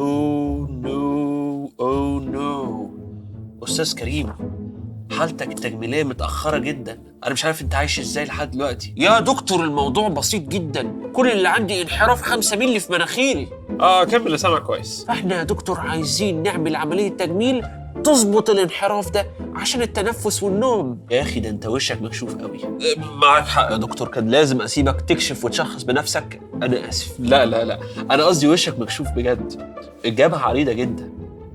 oh no oh no أستاذ كريم حالتك التجميلية متأخرة جدا. أنا مش عارف أنت عايش إزاي لحد دلوقتي. يا دكتور الموضوع بسيط جدا. كل اللي عندي انحراف 5 مللي في مناخيري. آه كمل سامع كويس. فاحنا يا دكتور عايزين نعمل عملية تجميل تظبط الانحراف ده. عشان التنفس والنوم. يا أخي ده أنت وشك مكشوف قوي. معاك حق يا دكتور. كان لازم أسيبك تكشف وتشخص بنفسك. أنا آسف. لا لا لا. أنا قصدي وشك مكشوف بجد. الجبهه عريضة جدا.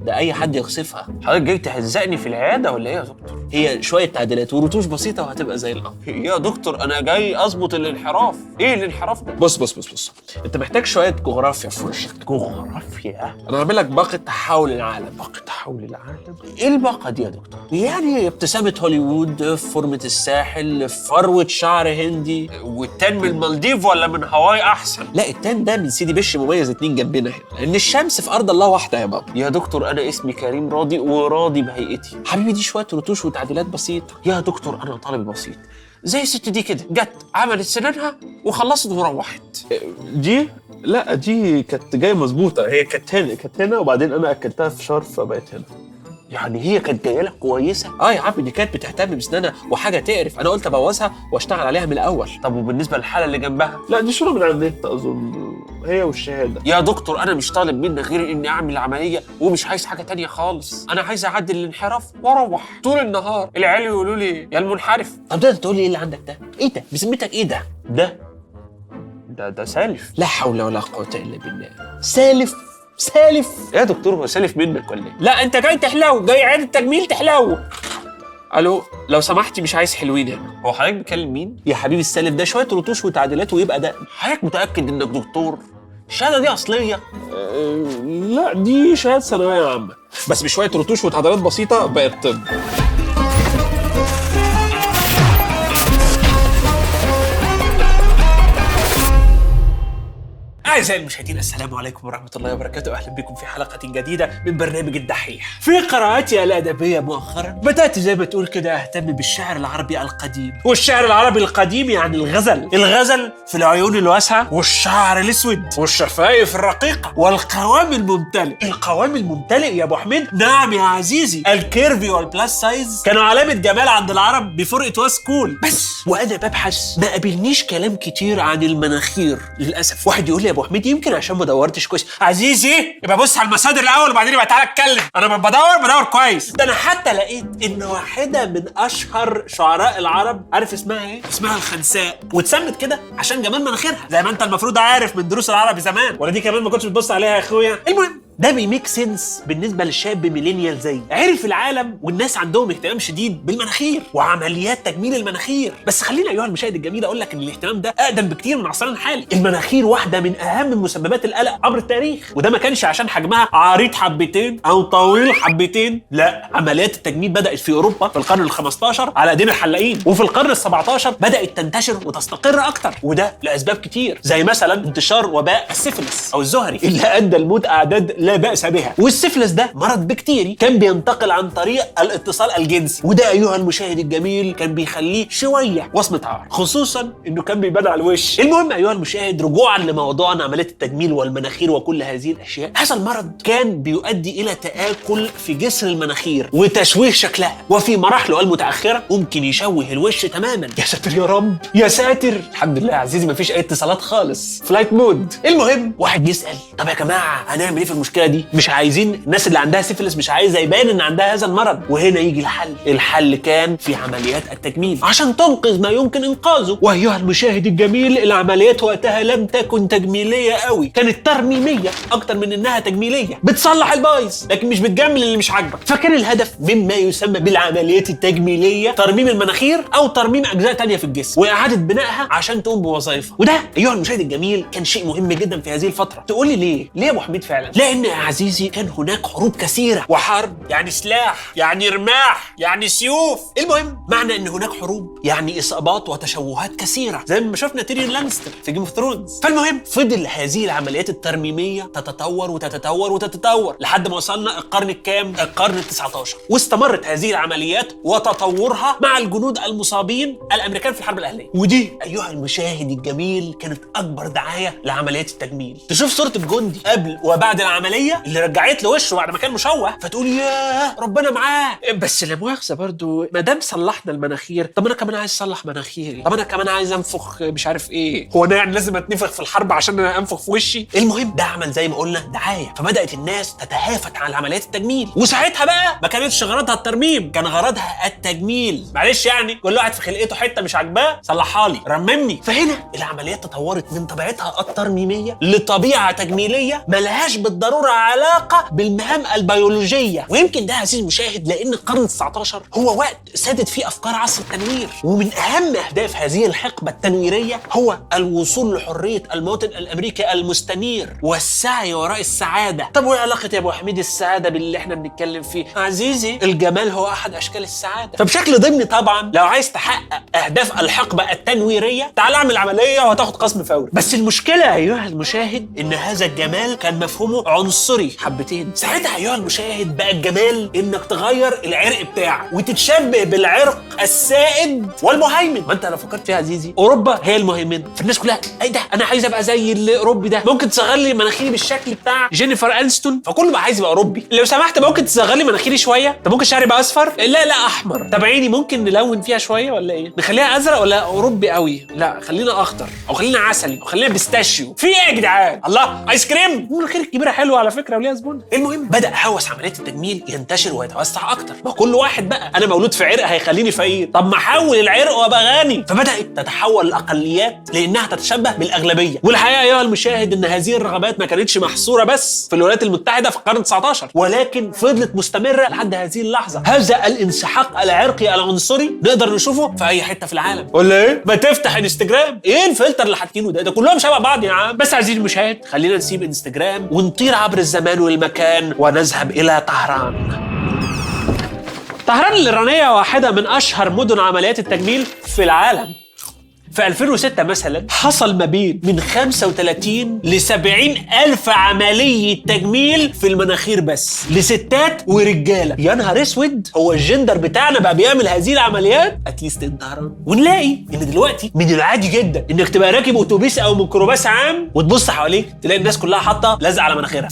ده أي حد يخسفها. حضرتك جاي تهزقني في العيادة ولا إيه يا دكتور؟ هي شوية تعديلات ورتوش بسيطة وهتبقى زي القمر يا دكتور أنا جاي أظبط الانحراف. إيه الانحراف؟ ده؟ بص بص بص بص. أنت محتاج شوية جغرافيا في وشك جغرافيا؟ أنا هعمل لك باقة حول العالم. باقة حول العالم؟ إيه الباقة دي يا دكتور؟ يعني ابتسامة هوليوود في فورمة الساحل في فروة شعر هندي. والتان من المالديف ولا من هاواي أحسن؟ لا التان ده من سيدي بشر ميامي اتنين جنبنا هنا. لأن الشمس في أرض الله واحدة يا بابا. يا دكتور أنا اسمي كريم راضي وراضي بهيئتي. حبيبي دي شوية رتوش وتعديلات بسيطة. يا دكتور أنا طالب بسيط. زي الست دي كده جت عملت سنانها وخلصت وروحت. دي لا دي كانت جاية مظبوطة. هي كانت هنا كانت هنا وبعدين أنا أكلتها في شرف فبقت هنا. يعني هي كانت جاية لك كويسه؟ آه يا عم دي كانت بتهتم بسنانها وحاجة تقرف. أنا قلت أبوظها وأشتغل عليها من الأول. طب وبالنسبة للحالة اللي جنبها؟ لا دي صورة من على النت أظن. هي والشهادة. يا دكتور أنا مش طالب منك غير إني أعمل عملية ومش عايز حاجة تانية خالص. أنا عايز أعدل الانحراف وأروح طول النهار. العيال يقولوا لي يا المنحرف. طب تقدر تقول لي إيه اللي عندك ده؟ إيه ده؟ بذمتك إيه ده؟ ده؟ ده ده سالف. لا حول ولا قوة إلا بالله. سالف. سالف. يا دكتور هو سالف منك ولا إيه؟ لا انت جاي تحلو جاي عيادة تجميل تحلو. ألو لو سمحتي مش عايز حلوين هنا. هو حضرتك بتكلم مين؟ يا حبيبي السالف ده شوية رتوش وتعديلات ويبقى ده. حضرتك متأكد إنك دكتور؟ الشهادة دي أصلية؟ أه لا دي شهادة ثانوية عامة. بس بشوية رتوش وتعديلات بسيطة بقت طب أعزائي المشاهدين السلام عليكم ورحمة الله وبركاته. أهلا بكم في حلقة جديدة من برنامج الدحيح. في قراءاتي الأدبية مؤخرا بدأت زي ما تقول كده أهتم بالشعر العربي القديم. والشعر العربي القديم يعني الغزل. الغزل في العيون الواسعة والشعر الأسود والشفايف الرقيقة والقوام الممتلئ. القوام الممتلئ يا أبو حميد. نعم يا عزيزي. ال curvy وال plus size كانوا علامة جمال عند العرب بفرق واسع كل بس وأنا ببحث ما قابلنيش كلام كتير عن المناخير للأسف. واحد يقول لي يا أبو حميد يمكن عشان ما دورتش كويس. عزيزي يبقى بص على المصادر الأول وبعدين يبقى تعالى اتكلم. أنا لما بدور بدور كويس. ده أنا حتى لقيت إن واحدة من أشهر شعراء العرب عارف اسمها إيه؟ اسمها الخنساء. واتسمت كده عشان جمال مناخيرها. زي ما أنت المفروض عارف من دروس العربي زمان. ولا دي كمان ما كنتش بتبص عليها يا أخويا؟ المهم ده بي make sense بالنسبة للشاب millennial زي. عرف العالم والناس عندهم اهتمام شديد بالمناخير وعمليات تجميل المناخير. بس خلينا أيها المشاهد الجميل أقول لك إن الاهتمام ده أقدم بكتير من عصرنا الحالي. المناخير واحدة من أهم مسببات القلق عبر التاريخ. وده ما كانش عشان حجمها عريض حبتين أو طويل حبتين لا. عمليات التجميل بدأت في أوروبا في القرن ال15 على ايدين الحلاقين. وفي القرن ال17 بدأت تنتشر وتستقر أكتر. وده لأسباب كتير. زي مثلا انتشار وباء السيفلس أو الزهري. اللي أدى لموت أعداد لا بأس بها. والسيفلس ده مرض بكتيري كان بينتقل عن طريق الاتصال الجنسي. وده أيها المشاهد الجميل كان بيخليه شوية وصمة عار خصوصا إنه كان بيبان على الوش. المهم أيها المشاهد رجوعا لموضوعنا عملية التجميل والمناخير وكل هذه الأشياء. هذا المرض كان بيؤدي إلى تآكل في جسر المناخير وتشويه شكلها. وفي مراحله المتأخرة ممكن يشوه الوش تماما. يا ساتر يا رب! يا ساتر! الحمد لله يا عزيزي مفيش أي اتصالات خالص. flight mode المهم واحد يسأل طب يا جماعة هنعمل إيه في المشكلة دي. مش عايزين الناس اللي عندها سيفلس مش عايزة يبان إن عندها هذا المرض. وهنا يجي الحل. الحل كان في عمليات التجميل. عشان تنقذ ما يمكن إنقاذه. وأيها المشاهد الجميل العمليات وقتها لم تكن تجميلية قوي كانت ترميمية أكتر من إنها تجميلية. بتصلح البايظ لكن مش بتجمل اللي مش عاجبك. فكان الهدف مما يسمى بالعمليات التجميلية ترميم المناخير أو ترميم أجزاء تانية في الجسم. وإعادة بنائها عشان تقوم بوظائفها. وده أيها المشاهد الجميل كان شيء مهم جدا في هذه الفترة. تقول لي ليه؟ ليه يا أبو حميد فعلا؟ لأن يا عزيزي كان هناك حروب كثيرة. وحرب يعني سلاح يعني رماح يعني سيوف. المهم معنى إن هناك حروب يعني إصابات وتشوهات كثيرة زي ما شفنا تيريون لانستر في Game of Thrones فالمهم فضل هذه العمليات الترميمية تتطور وتتطور وتتطور لحد ما وصلنا القرن الكام؟ القرن ال19 واستمرت هذه العمليات وتطورها مع الجنود المصابين الأمريكان في الحرب الأهلية. ودي أيها المشاهد الجميل كانت أكبر دعاية لعمليات التجميل. تشوف صورة الجندي قبل وبعد العملية؟ العملية اللي رجعت له وشه بعد ما كان مشوه فتقول ياه ربنا معاه بس لا مؤاخذه برضو ما دام صلحنا المناخير طب أنا كمان عايز أصلح مناخيري طب أنا كمان عايز أنفخ مش عارف إيه. هو أنا يعني لازم أتنفخ في الحرب عشان أنا أنفخ في وشي؟ المهم ده عمل زي ما قلنا دعاية فبدأت الناس تتهافت على عمليات التجميل. وساعتها بقى ما كانتش غرضها الترميم كان غرضها التجميل. معلش يعني كل واحد في خلقته حتة مش عاجباه صلحها لي رممني. فهنا العمليات تطورت من طبيعتها الترميمية لطبيعة تجميلية ملهاش بالضرورة علاقة بالمهام البيولوجية. ويمكن ده عزيزي المشاهد لأن القرن ال19 هو وقت سادت فيه أفكار عصر التنوير. ومن أهم أهداف هذه الحقبة التنويرية هو الوصول لحرية المواطن الأمريكي المستنير والسعي وراء السعادة. طب وإيه علاقة يا أبو حميد السعادة باللي إحنا بنتكلم فيه؟ عزيزي الجمال هو أحد أشكال السعادة. فبشكل ضمني طبعا لو عايز تحقق أهداف الحقبة التنويرية تعال أعمل عملية وهتاخد قسم فوري. بس المشكلة أيها المشاهد إن هذا الجمال كان مفهومه عنصري حبتين. ساعتها ايها المشاهد بقى الجمال إنك تغير العرق بتاعك وتتشبه بالعرق السائد والمهيمن. ما أنت لو فكرت فيها يا عزيزي أوروبا هي المهيمنة. فالناس كلها إيه ده؟ أنا عايز أبقى زي الاوروبي ده. ممكن تصغر لي مناخيري بالشكل بتاع جينيفر أنستون. فكله بقى عايز يبقى أوروبي. لو سمحت ممكن تصغر لي مناخيري شوية. طب ممكن شعري يبقى أصفر؟ لا لا أحمر. طب عيني ممكن نلون فيها شوية ولا إيه؟ نخليها أزرق ولا أوروبي قوي؟ لا خلينا أخضر أو خلينا عسلي أو خلينا pistachio. في إيه يا جدعان؟ الله آيس كريم. المناخير الكبيرة حلوة على فكرة وليها زبون المهم بدأ هوس عمليات التجميل ينتشر ويتوسع أكتر. ما كل واحد بقى أنا مولود في عرق هيخليني فقير. طب ما احول العرق وأبقى غني. فبدأت تتحول الأقليات لإنها تتشبه بالأغلبية. والحقيقة ايها المشاهد إن هذه الرغبات ما كانتش محصورة بس في الولايات المتحدة في القرن 19 ولكن فضلت مستمرة لحد هذه اللحظة. هذا الانسحاق العرقي العنصري نقدر نشوفه في أي حتة في العالم. ولا إيه؟ ما تفتح إنستجرام؟ إيه الفلتر اللي حاطينه ده؟ ده كلهم شبه بعض يا عم. بس عزيزي المشاهد خلينا نسيب إنستجرام ونطير عبر الزمان والمكان ونذهب إلى طهران. طهران الإيرانية واحدة من أشهر مدن عمليات التجميل في العالم. في 2006 مثلا حصل ما بين من 35 ل 70 ألف عملية تجميل في المناخير بس لستات ورجالة. يا نهار أسود هو الجندر بتاعنا بقى بيعمل هذه العمليات؟ at least انت ونلاقي إن دلوقتي من العادي جدا إنك تبقى راكب أتوبيس أو ميكروباص عام وتبص حواليك تلاقي الناس كلها حاطة لزق على مناخيرها.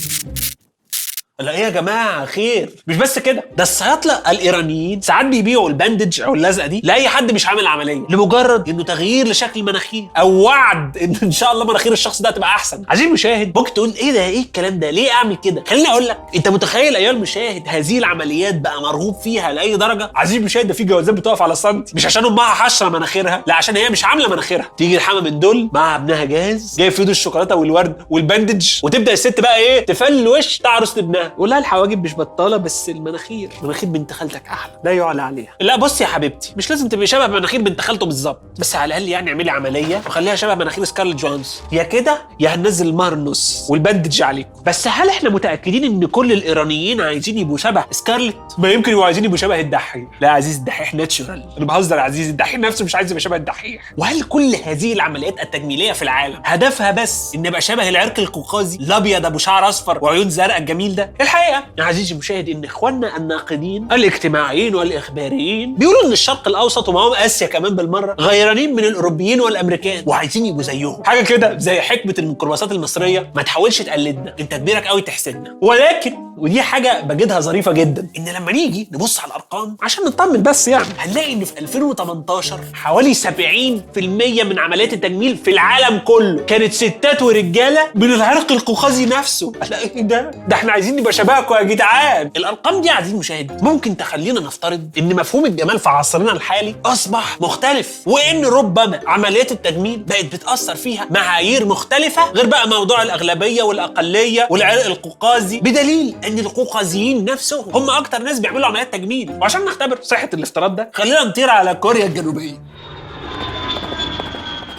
لا إيه يا جماعة خير. مش بس كده ده الصيادله الإيرانيين ساعات بيبيعوا ال bandage أو اللزقة دي لأي حد مش عامل عملية لمجرد إنه تغيير لشكل المناخير أو وعد إن إن شاء الله مناخير الشخص ده هتبقى أحسن. عزيزي المشاهد ممكن تقول إيه ده؟ إيه الكلام ده؟ ليه أعمل كده؟ خليني أقول لك أنت متخيل ايها المشاهد هذه العمليات بقى مرغوب فيها لأي درجة؟ عزيزي المشاهد ده في جوازات بتقف على سنتي مش عشان امها حشرة مناخيرها لا عشان هي مش عاملة مناخيرها. تيجي الحما من دول مع ابنها جاهز جايب في الشوكولاتة والورد وال bandage وتبدأ الست بقى إيه؟ تفل الوش تعرس تقول لها الحواجب مش بطالة بس المناخير. مناخير بنت خالتك أحلى. لا يعلى عليها. لا بص يا حبيبتي مش لازم تبقي شبه مناخير بنت خالته بالظبط. بس على الأقل يعني اعملي عملية وخليها شبه مناخير سكارلت جونز يا كده يا هننزل المهر النص وال bandage عليكم. بس هل إحنا متأكدين إن كل الإيرانيين عايزين يبقوا شبه سكارلت؟ ما يمكن يبقوا عايزين يبقوا شبه الدحيح. لا يا عزيز الدحيح natural أنا بهزر يا عزيز الدحيح نفسه مش عايز يبقى شبه الدحيح. وهل كل هذه العمليات التجميلية في العالم هدفها بس إن ابقى شبه العرق القوقازي الأبيض أبو شعر أصفر وعيون زرقاء الجميل ده؟ الحقيقة. يا عزيزي المشاهد إن إخواننا الناقدين الاجتماعيين والإخباريين بيقولوا إن الشرق الأوسط ومعاهم آسيا كمان بالمرة غيرانين من الأوروبيين والأمريكان وعايزين يبقوا زيهم. حاجة كده زي حكمة الميكروباصات المصرية ما تحاولش تقلدنا أنت كبيرك قوي تحسدنا. ولكن ودي حاجة بجدها ظريفة جدا إن لما نيجي نبص على الأرقام عشان نطمن بس يعني هنلاقي إن في 2018 حوالي 70% من عمليات التجميل في العالم كله كانت ستات ورجالة من العرق القوقازي نفسه. لا إيه ده؟ ده إحنا عايزين نبقى شبهكم يا جدعان. الأرقام دي عزيزي المشاهد ممكن تخلينا نفترض إن مفهوم الجمال في عصرنا الحالي أصبح مختلف وإن ربما عمليات التجميل بقت بتأثر فيها معايير مختلفة غير بقى موضوع الأغلبية والأقلية والعرق القوقازي. بدليل إن القوقازيين نفسهم هم أكتر ناس بيعملوا عمليات تجميل. وعشان نختبر صحة الافتراض ده خلينا نطير على كوريا الجنوبية.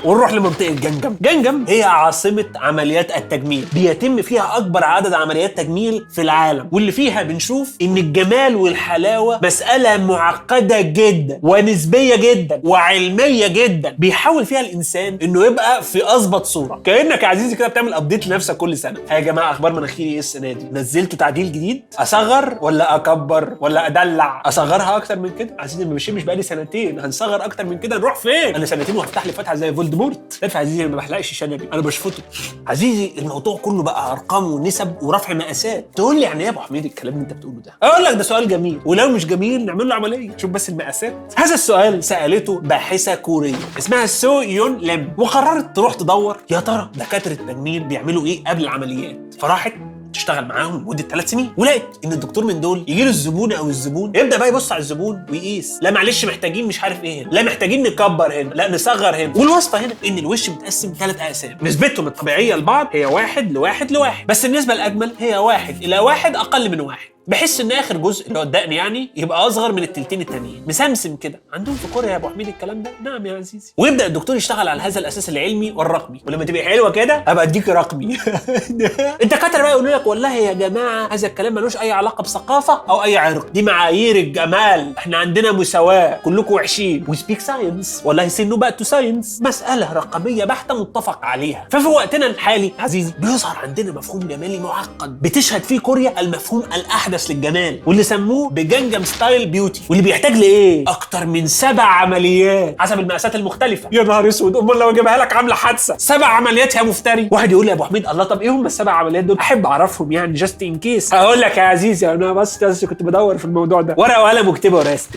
ونروح لمنطقة جنجم. جنجم. هي عاصمة عمليات التجميل. بيتم فيها أكبر عدد عمليات تجميل في العالم. واللي فيها بنشوف إن الجمال والحلاوة مسألة معقدة جدا ونسبية جدا وعلمية جدا. بيحاول فيها الإنسان إنه يبقى في أظبط صورة. كأنك يا عزيزي كده بتعمل أبديت لنفسك كل سنة. ها يا جماعة أخبار مناخيري إيه السنة دي؟ نزلتوا تعديل جديد؟ أصغر ولا أكبر ولا أدلع؟ أصغرها أكتر من كده؟ عزيزي مش مش بقالي سنتين. هنصغر أكتر من كده نروح فين؟ أنا سنتين وهفتح لي فتحة زي فولد عارف يا عزيزي أنا ما بحلقش شنبي أنا بشفطه. عزيزي الموضوع كله بقى أرقام ونسب ورفع مقاسات. تقول لي يعني إيه يا أبو حميد الكلام اللي أنت بتقوله ده؟ أقول لك ده سؤال جميل. ولو مش جميل نعمل له عملية. شوف بس المقاسات. هذا السؤال سألته باحثة كورية. اسمها سو يون ليم. وقررت تروح تدور. يا ترى دكاترة التجميل بيعملوا إيه قبل العمليات؟ فراحت تشتغل معاهم لمدة ثلاث سنين. ولقيت إن الدكتور من دول يجي له الزبون أو الزبون يبدأ بقى يبص على الزبون ويقيس. لا معلش محتاجين مش عارف إيه هنا. لا محتاجين نكبر هنا. لا نصغر هنا. والوصفه هنا إن الوش متقسم ثلاث أقسام. نسبتهم الطبيعية لبعض هي واحد لواحد لواحد. بس النسبة الأجمل هي واحد إلى واحد أقل من واحد. بحيث إن آخر جزء اللي هو الدقن يعني يبقى أصغر من التلتين التانيين. مسمسم كده. عندهم في كوريا يا أبو حميد الكلام ده؟ نعم يا عزيزي. ويبدأ الدكتور يشتغل على هذا الأساس العلمي والرقمي. ولما تبقى حلوة كده أبقى أديك رقمي. الدكاتره بقى يقولوا لك والله يا جماعة هذا الكلام ملوش أي علاقة بثقافة أو أي عرق. دي معايير الجمال. إحنا عندنا مساواة. كلكم وحشين. و speak science والله سنه بقى to science مسألة رقمية بحتة متفق عليها. ففي وقتنا الحالي عزيزي بيظهر عندنا مفهوم جمالي معقد. بتشهد فيه كوريا المفهوم الأحدث. للجمال واللي سموه ب Gangnam style beauty واللي بيحتاج لإيه؟ أكتر من سبع عمليات حسب المقاسات المختلفة. يا نهار أسود أمال لو أجيبها لك عاملة حادثة. سبع عمليات يا مفتري. واحد يقول لي يا أبو حميد الله طب إيه هم السبع عمليات دول؟ أحب أعرفهم يعني just in case أقول لك يا عزيزي أنا بس كنت بدور في الموضوع ده. ورقة وقلم واكتبها وراسك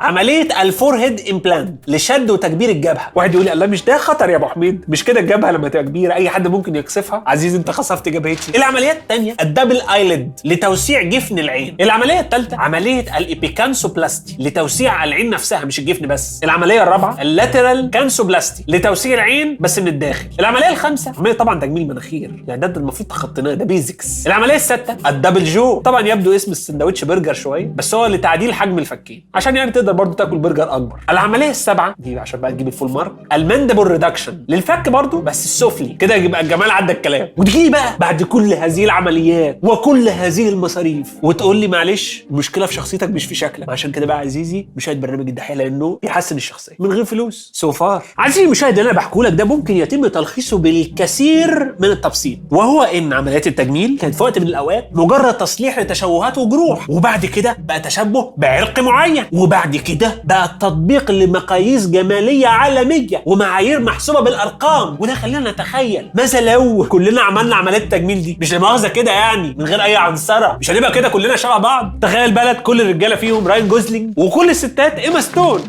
عملية ال forehead implant لشد وتكبير الجبهة. واحد يقول لي الله مش ده خطر يا أبو حميد؟ مش كده الجبهة لما تبقى كبيرة أي حد ممكن يقصفها عزيز أنت قصفت جبهتي العمليات الثانية ال double eyelid لتوسيع جفن العين. العملية الثالثه عملية ال epicanthoplasty لتوسيع العين نفسها مش الجفن بس. العملية الرابعة ال lateral canthoplasty لتوسيع العين بس من الداخل. العملية الخامسة عمليه طبعا تجميل مناخير. يعني ده, ده المفروض تخطيناه ده basics العملية السادسه ال double jaw طبعا يبدو اسم السندوتش برجر شوية بس هو لتعديل حجم الفكين. عشان يعني تقدر برضو تاكل برجر أكبر. العملية السابعة دي عشان بقى تجيب ال full mark ال mandible reduction للفك برضو بس السفلي. كده يبقى الجمال عدى الكلام وتجي بقى بعد كل هذه العمليات وكل هذه المصاريف وتقول لي معلش المشكلة في شخصيتك مش في شكلك. عشان كده بقى عزيزي مشاهد برنامج الدحيح لأنه يحسن الشخصية. من غير فلوس. so far عزيزي المشاهد اللي أنا بحكيه لك ده ممكن يتم تلخيصه بالكثير من التبسيط وهو إن عمليات التجميل كانت في وقت من الأوقات مجرد تصليح لتشوهات وجروح. وبعد كده بقى تشبه بعرق معين. وبعد كده بقى تطبيق لمقاييس جمالية عالمية ومعايير محسوبة بالأرقام. وده خلينا نتخيل ماذا لو كلنا عملنا عمليات التجميل دي مش لمؤاخذه كده يعني من غير أي عنصرة. مش هنبقى كده كلنا شبه بعض. تخيل بلد كل الرجالة فيهم راين جوزلينج وكل الستات إيما ستون.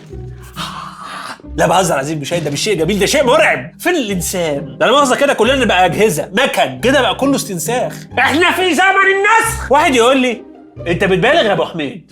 لا بهزر عزيزي المشاهد ده مش شيء جميل ده شيء مرعب. فين الإنسان؟ ده لا مؤاخذه كده كلنا نبقى أجهزة مكن. كده بقى كله استنساخ. إحنا في زمن النسخ. واحد يقول لي أنت بتبالغ يا أبو حميد.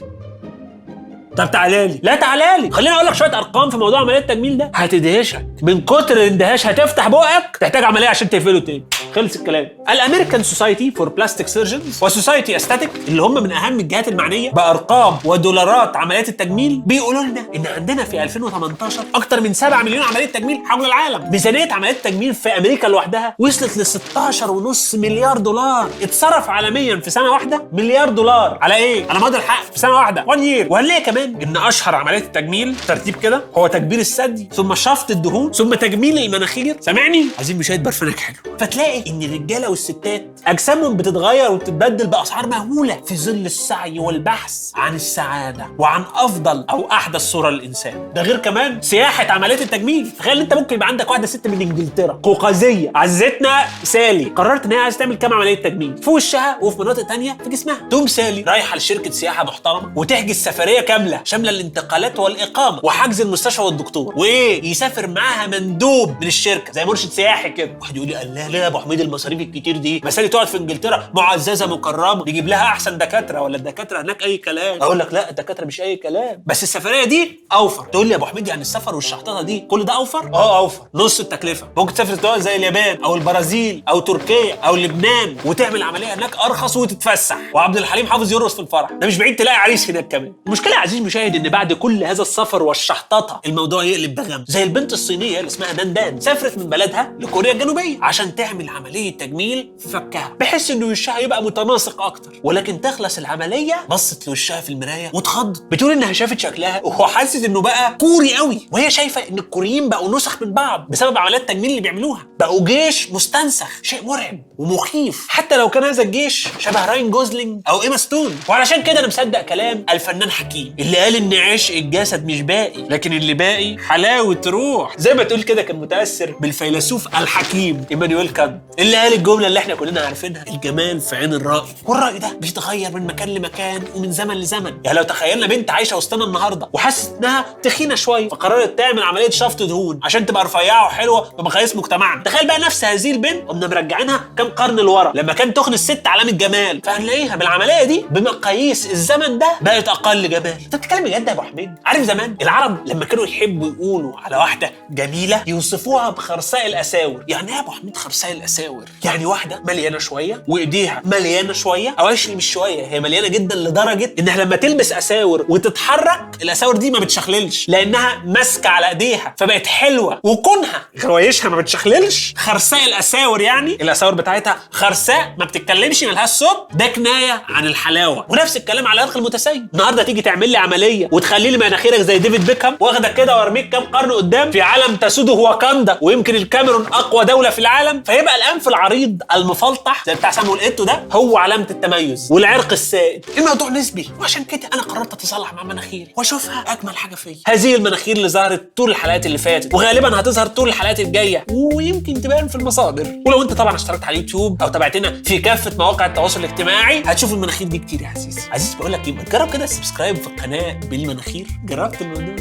طب تعالى لي. لا تعالى لي. خليني أقول لك شوية أرقام في موضوع عمليه التجميل ده. هتدهشك. من كتر الاندهاش هتفتح بقك. تحتاج عملية عشان تقفله تاني. خلص الكلام. ال American Society for Plastic Surgeons و Society Aesthetic اللي هم من أهم الجهات المعنية بأرقام ودولارات عمليات التجميل بيقولوا لنا إن عندنا في 2018 أكتر من 7 مليون عملية تجميل حول العالم. ميزانية عمليات التجميل في أمريكا لوحدها وصلت ل 16.5 مليار دولار. اتصرف عالميا في سنة واحدة. مليار دولار. على إيه؟ على مدى الحق. في سنة واحدة. 1 year وهنلاقي كمان إن أشهر عمليات التجميل ترتيب كده هو تكبير الثدي ثم شفط الدهون ثم تجميل المناخير. سامعني؟ عايزين مشاهد برفانك حلو. فتلاقي إن الرجالة والستات أجسامهم بتتغير وبتتبدل بأسعار مهولة في ظل السعي والبحث عن السعادة وعن أفضل أو أحدث صورة للإنسان. ده غير كمان سياحة عمليات التجميل. تخيل أنت ممكن يبقى عندك واحدة ست من إنجلترا قوقازية عزتنا سالي قررت إن هي عايزة تعمل كام عملية تجميل؟ في وشها وفي مناطق تانية في جسمها. تقوم سالي رايحه لشركة سياحة محترمة وتحجز سفرية كاملة شاملة الانتقالات والإقامة وحجز المستشفى والدكتور. وإيه؟ يسافر معاها مندوب من الشركة زي مرشد سياحي كده. واحد يقول لي الله لا يا أبو حميد المصاريف الكتير دي مسالي تقعد في إنجلترا معززة مكرمة نجيب لها أحسن دكاترة ولا الدكاترة هناك أي كلام؟ أقول لك لا الدكاترة مش أي كلام. بس السفرية دي أوفر. تقول لي يا أبو حميد يعني السفر والشحططة دي كل ده أوفر؟ آه أوفر. نص التكلفة. ممكن تسافر دول زي اليابان أو البرازيل أو تركيا أو لبنان وتعمل عملية هناك أرخص وتتفسح. وعبد الحليم حافظ يرقص في الفرح. ده مش بعيد تلاقي عريس هناك كمان. المشكلة يا عزيزي المشاهد إن بعد كل هذا السفر والشحططة الموضوع يقلب بغم. زي البنت الصينية اللي اسمها دندان سافرت من بلدها لكوريا الجنوبية عشان تعمل عملية تجميل في فكها بحيث ان وشها يبقى متناسق أكتر. ولكن تخلص العملية بصت لوشها في المراية واتخضت بتقول إنها شافت شكلها وحست إنه بقى كوري قوي وهي شايفة إن الكوريين بقوا نسخ من بعض بسبب عمليات التجميل اللي بيعملوها. بقوا جيش مستنسخ شيء مرعب ومخيف. حتى لو كان هذا الجيش شبه راين جوزلينج أو إيما ستون. وعلشان كده أنا مصدق كلام الفنان حكيم اللي اللي قال ان عشق الجسد مش باقي. لكن اللي باقي حلاوة روح. زي ما تقول كده كان متأثر بالفيلسوف الحكيم إيمانويل كانت. اللي قال الجملة اللي إحنا كلنا عارفينها الجمال في عين الرأي. والرأي ده بيتغير من مكان لمكان ومن زمن لزمن. يعني لو تخيلنا بنت عايشة وسطنا النهارده وحست إنها تخينة شوية فقررت تعمل عملية شفط دهون عشان تبقى رفيعة وحلوة بمقاييس مجتمعنا. تخيل بقى نفس هذه البنت قمنا مرجعينها كام قرن لورا. لما كان تخن الست علامة جمال. فهنلاقيها بالعملية دي بمقاييس الزمن ده بقت أقل جمال. بتتكلم بجد يا أبو حميد؟ عارف زمان العرب لما كانوا يحبوا يقولوا على واحدة جميلة يوصفوها بخرساء الأساور. يعني إيه يا أبو حميد خرساء الأساور؟ يعني واحدة مليانة شوية وإيديها مليانة شوية أو مش شوية هي مليانة جدا لدرجة إنها لما تلبس أساور وتتحرك الأساور دي ما بتشخللش لأنها ماسكة على إيديها فبقت حلوة وكونها غوايشها ما بتشخللش. خرساء الأساور يعني الأساور بتاعتها خرساء ما بتتكلمش ملهاش صوت. ده كناية عن الحلاوة. ونفس الكلام على الأرخ المتسيب. النهارده تيجي تعمل لي عملية وتخلي لي مناخيرك زي ديفيد بيكهام واخدك كده وارميك كام قرن قدام في عالم تسوده واكاندا ويمكن الكاميرون أقوى دولة في العالم. فيبقى الانف العريض المفلطح زي بتاع سامويل إيتو ده هو علامة التميز والعرق السائد. الموضوع نسبي وعشان كده أنا قررت اتصالح مع مناخيري وأشوفها أجمل حاجة فيا. هذه المناخير اللي ظهرت طول الحلقات اللي فاتت وغالبا هتظهر طول الحلقات الجاية ويمكن تبان في المصادر. ولو أنت طبعا اشتركت على اليوتيوب أو تابعتنا في كافة مواقع التواصل الاجتماعي هتشوف المناخير دي كتير يا عزيزي. عزيز بقول لك إيه ما تجرب كده subscribe في القناة. بالمناخير جربت الموضوع؟